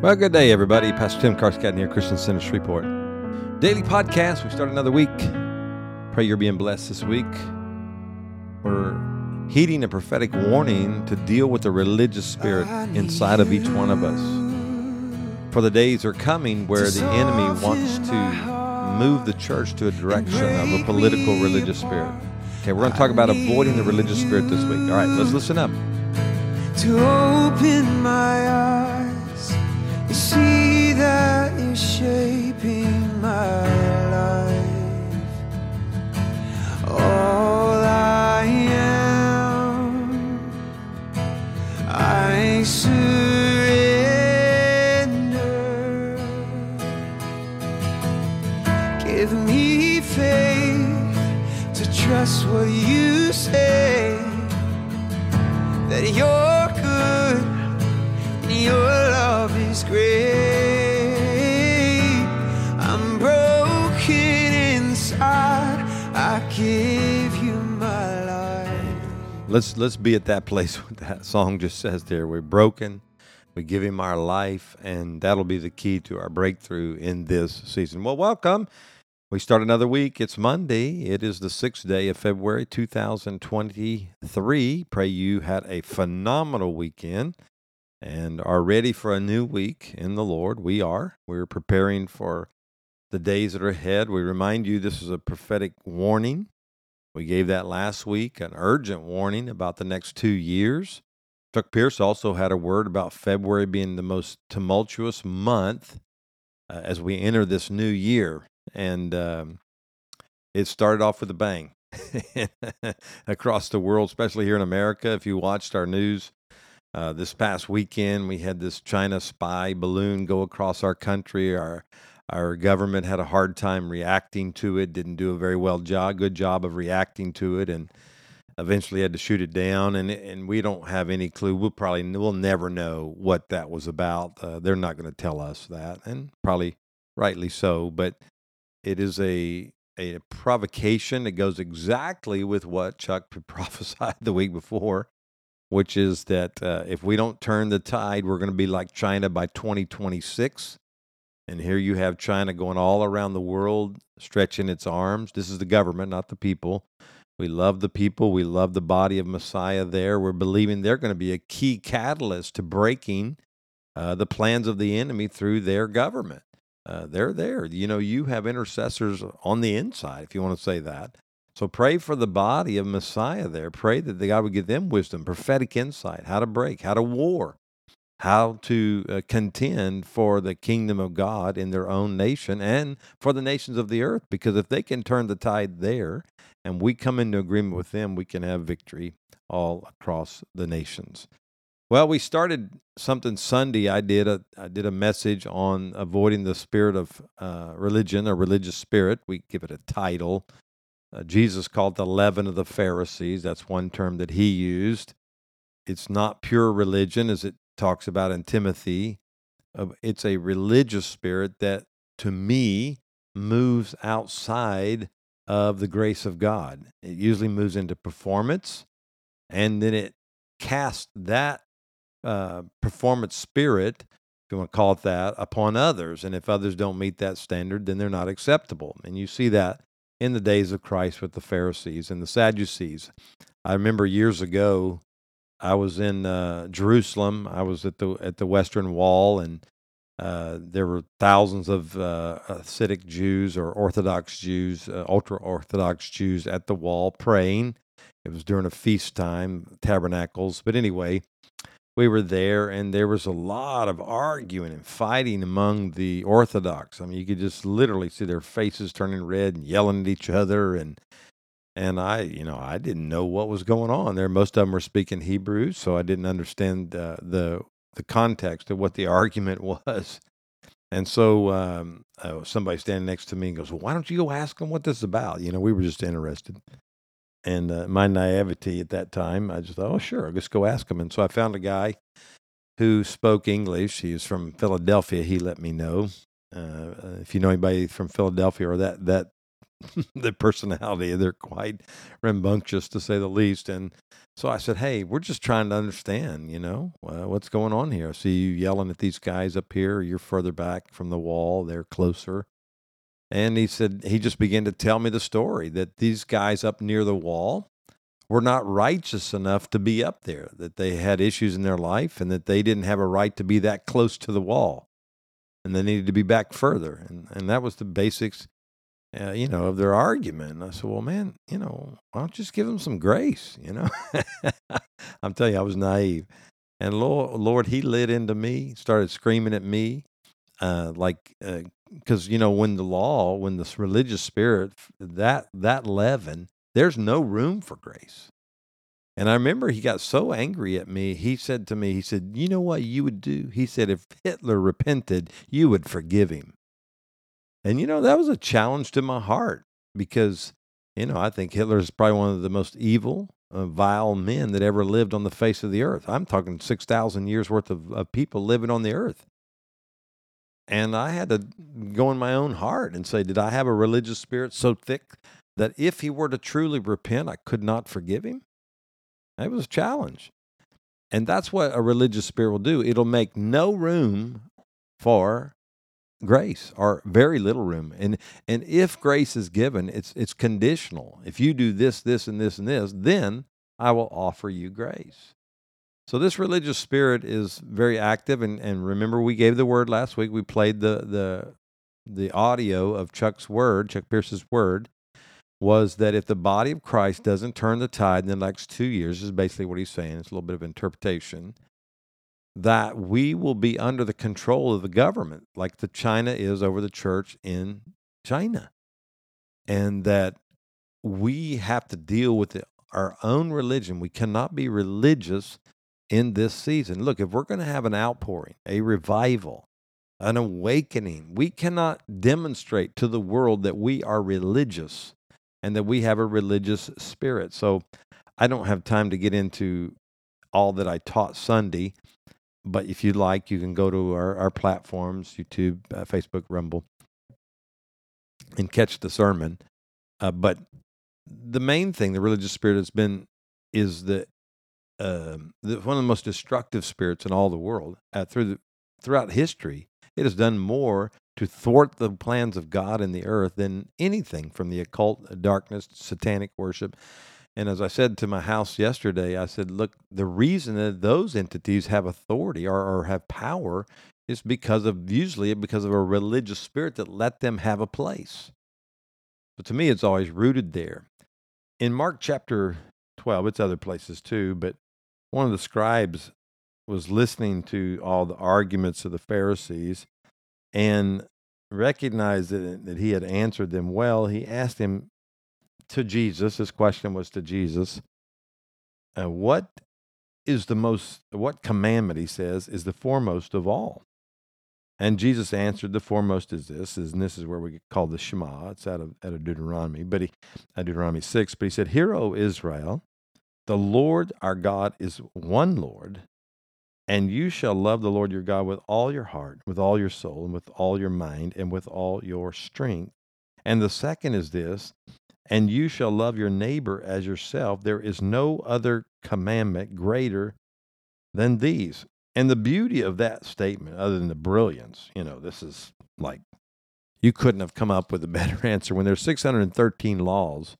Well, good day, everybody. Pastor Tim Carscadden here, Christian Center Shreveport. Daily podcast. We start another week. Pray you're being blessed this week. We're heeding a prophetic warning to deal with the religious spirit inside of each one of us. For the days are coming where the enemy wants to move the church to a direction of a political religious spirit. Okay, we're going to talk about avoiding the religious spirit this week. All right, let's listen up. To open my Let's let's be at that place what that song just says there. We're broken. We give him our life, and that'll be the key to our breakthrough in this season. Well, welcome. We start another week. It's Monday. It is the sixth day of February 2023. Pray you had a phenomenal weekend and are ready for a new week in the Lord. We are. We're preparing for the days that are ahead. We remind you this is a prophetic warning. We gave that last week, an urgent warning about the next two years. Chuck Pierce also had a word about February being the most tumultuous month uh, as we enter this new year. And um, it started off with a bang across the world, especially here in America. If you watched our news uh, this past weekend, we had this China spy balloon go across our country. Our our government had a hard time reacting to it. Didn't do a very well job, good job of reacting to it, and eventually had to shoot it down. And and we don't have any clue. We'll probably we'll never know what that was about. Uh, they're not going to tell us that, and probably rightly so. But it is a a provocation that goes exactly with what Chuck prophesied the week before which is that uh, if we don't turn the tide, we're going to be like China by 2026. And here you have China going all around the world, stretching its arms. This is the government, not the people. We love the people. We love the body of Messiah there. We're believing they're going to be a key catalyst to breaking uh, the plans of the enemy through their government. Uh, they're there. You know, you have intercessors on the inside, if you want to say that, so pray for the body of Messiah there. Pray that the God would give them wisdom, prophetic insight, how to break, how to war, how to uh, contend for the kingdom of God in their own nation and for the nations of the earth. Because if they can turn the tide there and we come into agreement with them, we can have victory all across the nations. Well, we started something Sunday. I did a I did a message on avoiding the spirit of uh, religion a religious spirit. We give it a title. Uh, Jesus called the leaven of the Pharisees. That's one term that he used. It's not pure religion, as it talks about in Timothy. Uh, it's a religious spirit that, to me, moves outside of the grace of God. It usually moves into performance, and then it casts that uh, performance spirit, if you want to call it that, upon others. And if others don't meet that standard, then they're not acceptable. And you see that in the days of Christ with the Pharisees and the Sadducees. I remember years ago, I was in uh, Jerusalem. I was at the at the Western Wall, and uh, there were thousands of uh, Hasidic Jews or Orthodox Jews, uh, ultra Orthodox Jews at the wall praying. It was during a feast time, tabernacles. But anyway, we were there and there was a lot of arguing and fighting among the Orthodox. I mean, you could just literally see their faces turning red and yelling at each other and and I, you know, I didn't know what was going on there. Most of them were speaking Hebrew, so I didn't understand uh, the the context of what the argument was. And so um, uh, somebody standing next to me goes, well, "Why don't you go ask them what this is about?" You know, we were just interested. And uh, my naivety at that time, I just thought, oh, sure, I'll just go ask them." And so I found a guy who spoke English. He was from Philadelphia, he let me know. Uh, if you know anybody from Philadelphia or that, that the personality. They're quite rambunctious to say the least. And so I said, Hey, we're just trying to understand, you know, uh, what's going on here. I see you yelling at these guys up here. You're further back from the wall, they're closer. And he said, he just began to tell me the story that these guys up near the wall were not righteous enough to be up there, that they had issues in their life and that they didn't have a right to be that close to the wall. And they needed to be back further. And, and that was the basics, uh, you know, of their argument. And I said, well, man, you know, why don't you just give them some grace, you know? I'm telling you, I was naive. And Lord, Lord, he lit into me, started screaming at me, uh, like, because, uh, you know, when the law, when this religious spirit, that, that leaven, there's no room for grace. And I remember he got so angry at me. He said to me, he said, You know what you would do? He said, If Hitler repented, you would forgive him. And, you know, that was a challenge to my heart because, you know, I think Hitler is probably one of the most evil, uh, vile men that ever lived on the face of the earth. I'm talking 6,000 years worth of, of people living on the earth. And I had to go in my own heart and say, Did I have a religious spirit so thick that if he were to truly repent, I could not forgive him? It was a challenge. And that's what a religious spirit will do. It'll make no room for grace or very little room. And and if grace is given, it's it's conditional. If you do this, this, and this, and this, then I will offer you grace. So this religious spirit is very active and, and remember we gave the word last week. We played the the the audio of Chuck's word, Chuck Pierce's word was that if the body of Christ doesn't turn the tide in the next two years, is basically what he's saying. It's a little bit of interpretation. That we will be under the control of the government, like the China is over the church in China, and that we have to deal with our own religion. We cannot be religious in this season. Look, if we're going to have an outpouring, a revival, an awakening, we cannot demonstrate to the world that we are religious and that we have a religious spirit. So I don't have time to get into all that I taught Sunday, but if you'd like, you can go to our, our platforms YouTube, uh, Facebook, Rumble, and catch the sermon. Uh, but the main thing, the religious spirit has been, is the, uh, the one of the most destructive spirits in all the world. Uh, through the, throughout history, it has done more to thwart the plans of God in the earth than anything from the occult, uh, darkness, satanic worship. And as I said to my house yesterday, I said, look, the reason that those entities have authority or, or have power is because of usually because of a religious spirit that let them have a place. But to me, it's always rooted there. In Mark chapter 12, it's other places too, but one of the scribes was listening to all the arguments of the Pharisees and recognized that, that he had answered them well, he asked him to Jesus, his question was to Jesus, uh, what is the most, what commandment, he says, is the foremost of all? And Jesus answered, the foremost is this, and this is where we call the Shema. It's out of, out of Deuteronomy, but he, uh, Deuteronomy 6, but he said, Hear, O Israel, the Lord our God is one Lord, and you shall love the Lord your God with all your heart, with all your soul, and with all your mind, and with all your strength. And the second is this and you shall love your neighbor as yourself. There is no other commandment greater than these. And the beauty of that statement, other than the brilliance, you know, this is like you couldn't have come up with a better answer when there's 613 laws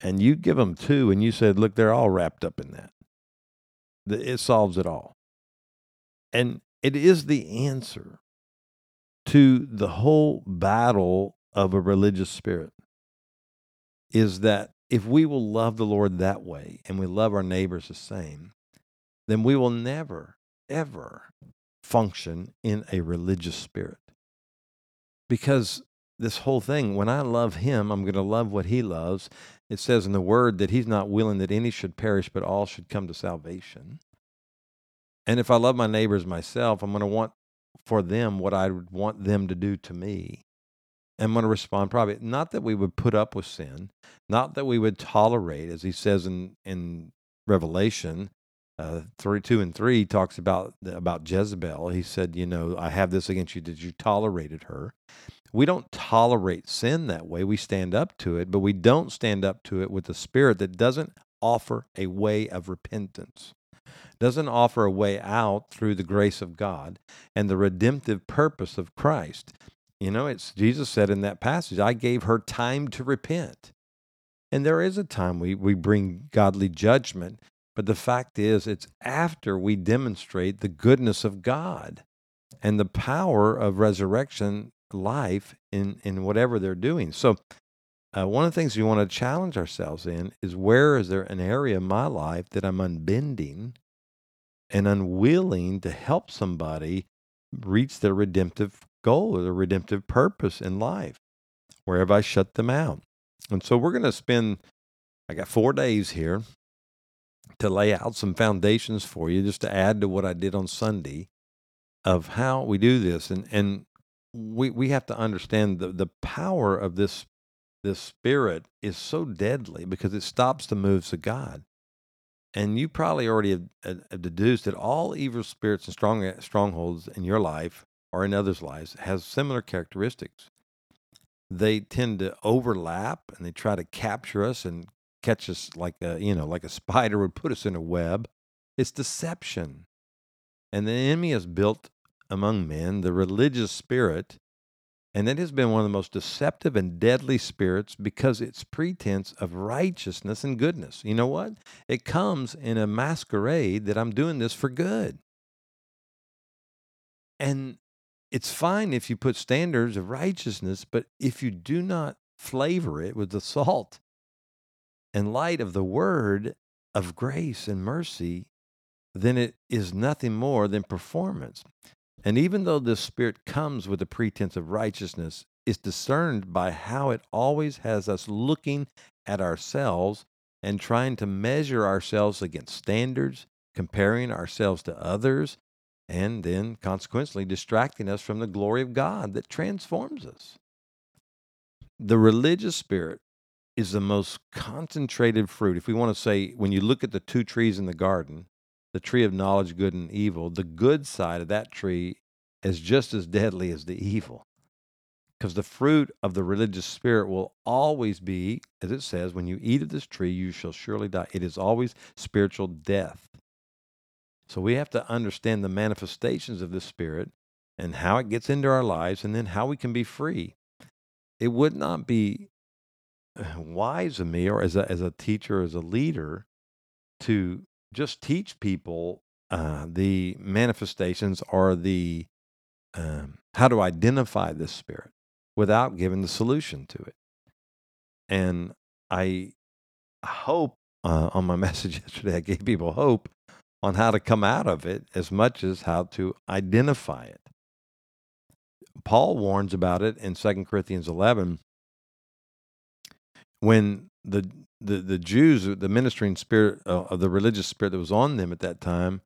and you give them two and you said, look, they're all wrapped up in that. It solves it all. And it is the answer to the whole battle of a religious spirit is that if we will love the Lord that way and we love our neighbors the same, then we will never, ever function in a religious spirit. Because this whole thing, when I love him, I'm going to love what he loves. It says in the word that he's not willing that any should perish, but all should come to salvation. And if I love my neighbors myself, I'm going to want for them what I would want them to do to me. I'm going to respond probably not that we would put up with sin, not that we would tolerate, as he says in, in Revelation, uh, 32 and 3 He talks about about Jezebel. He said, you know, I have this against you that you tolerated her. We don't tolerate sin that way. We stand up to it, but we don't stand up to it with a spirit that doesn't offer a way of repentance, doesn't offer a way out through the grace of God and the redemptive purpose of Christ. You know, it's Jesus said in that passage, I gave her time to repent. And there is a time we, we bring godly judgment, but the fact is, it's after we demonstrate the goodness of God and the power of resurrection life in, in whatever they're doing. So, uh, one of the things we want to challenge ourselves in is where is there an area in my life that I'm unbending and unwilling to help somebody reach their redemptive goal or their redemptive purpose in life? Where have I shut them out? And so we're going to spend, I got four days here to lay out some foundations for you, just to add to what I did on Sunday of how we do this. And, and we, we have to understand the, the power of this this spirit is so deadly because it stops the moves of God. And you probably already have, have deduced that all evil spirits and strong strongholds in your life or in others' lives has similar characteristics. They tend to overlap and they try to capture us and catch us like a you know like a spider would put us in a web. It's deception, and the enemy has built among men the religious spirit and it has been one of the most deceptive and deadly spirits because it's pretense of righteousness and goodness. You know what? It comes in a masquerade that I'm doing this for good. And it's fine if you put standards of righteousness, but if you do not flavor it with the salt and light of the word of grace and mercy, then it is nothing more than performance. And even though this spirit comes with a pretense of righteousness, it's discerned by how it always has us looking at ourselves and trying to measure ourselves against standards, comparing ourselves to others, and then consequently distracting us from the glory of God that transforms us. The religious spirit is the most concentrated fruit. If we want to say, when you look at the two trees in the garden, the tree of knowledge, good and evil, the good side of that tree is just as deadly as the evil. Because the fruit of the religious spirit will always be, as it says, when you eat of this tree, you shall surely die. It is always spiritual death. So we have to understand the manifestations of the spirit and how it gets into our lives and then how we can be free. It would not be uh, wise of me or as a, as a teacher, as a leader, to just teach people uh, the manifestations or the um, how to identify this spirit without giving the solution to it. And I hope uh, on my message yesterday, I gave people hope on how to come out of it as much as how to identify it. Paul warns about it in 2 Corinthians 11 when the the the Jews, the ministering spirit uh, of the religious spirit that was on them at that time,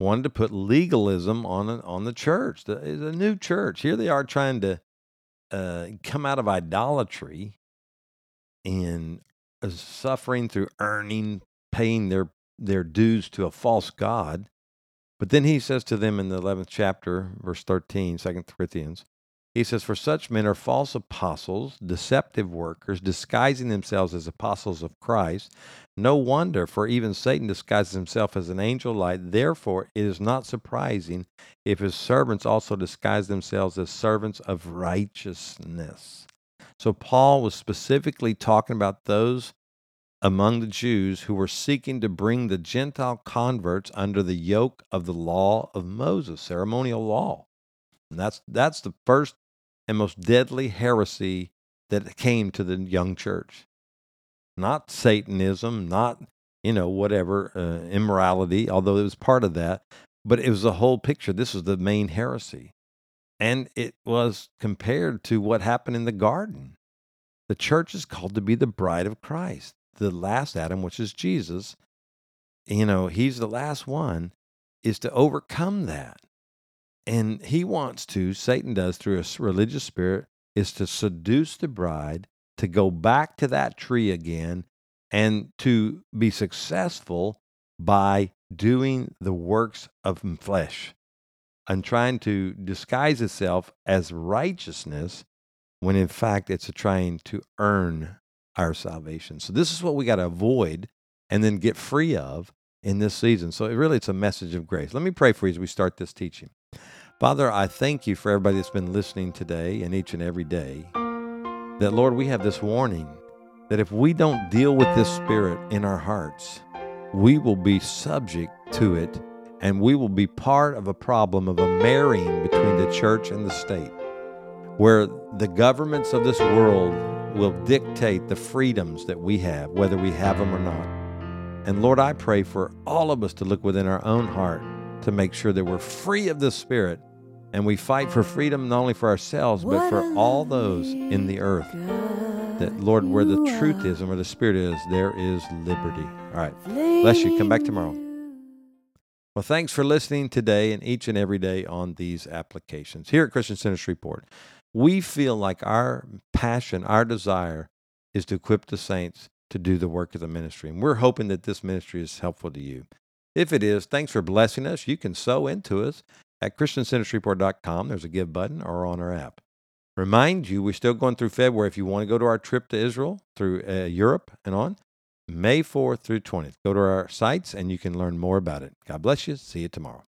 wanted to put legalism on on the church. The, a new church. Here they are trying to uh, come out of idolatry and uh, suffering through earning, paying their their dues to a false god. But then he says to them in the 11th chapter, verse 13, 2 Corinthians, he says, For such men are false apostles, deceptive workers, disguising themselves as apostles of Christ. No wonder, for even Satan disguises himself as an angel of light. Therefore, it is not surprising if his servants also disguise themselves as servants of righteousness. So, Paul was specifically talking about those among the Jews who were seeking to bring the Gentile converts under the yoke of the law of Moses, ceremonial law. And that's that's the first and most deadly heresy that came to the young church. Not Satanism, not, you know, whatever, uh, immorality, although it was part of that, but it was the whole picture. This was the main heresy. And it was compared to what happened in the garden. The church is called to be the bride of Christ, the last Adam, which is Jesus. You know, he's the last one, is to overcome that. And he wants to, Satan does through a religious spirit, is to seduce the bride to go back to that tree again and to be successful by doing the works of flesh and trying to disguise itself as righteousness when in fact it's trying to earn our salvation. So this is what we got to avoid and then get free of in this season. So it really it's a message of grace. Let me pray for you as we start this teaching. Father, I thank you for everybody that's been listening today and each and every day. That Lord, we have this warning that if we don't deal with this spirit in our hearts, we will be subject to it and we will be part of a problem of a marrying between the church and the state, where the governments of this world will dictate the freedoms that we have, whether we have them or not. And Lord, I pray for all of us to look within our own heart to make sure that we're free of the spirit and we fight for freedom not only for ourselves, but for all those in the earth. That, Lord, where the truth is and where the Spirit is, there is liberty. All right. Bless you. Come back tomorrow. Well, thanks for listening today and each and every day on these applications. Here at Christian Center Shreveport, we feel like our passion, our desire is to equip the saints to do the work of the ministry. And we're hoping that this ministry is helpful to you. If it is, thanks for blessing us. You can sow into us at ChristianCenterShreveport.com. There's a give button or on our app. Remind you, we're still going through February. If you want to go to our trip to Israel through uh, Europe and on, May 4th through 20th. Go to our sites and you can learn more about it. God bless you. See you tomorrow.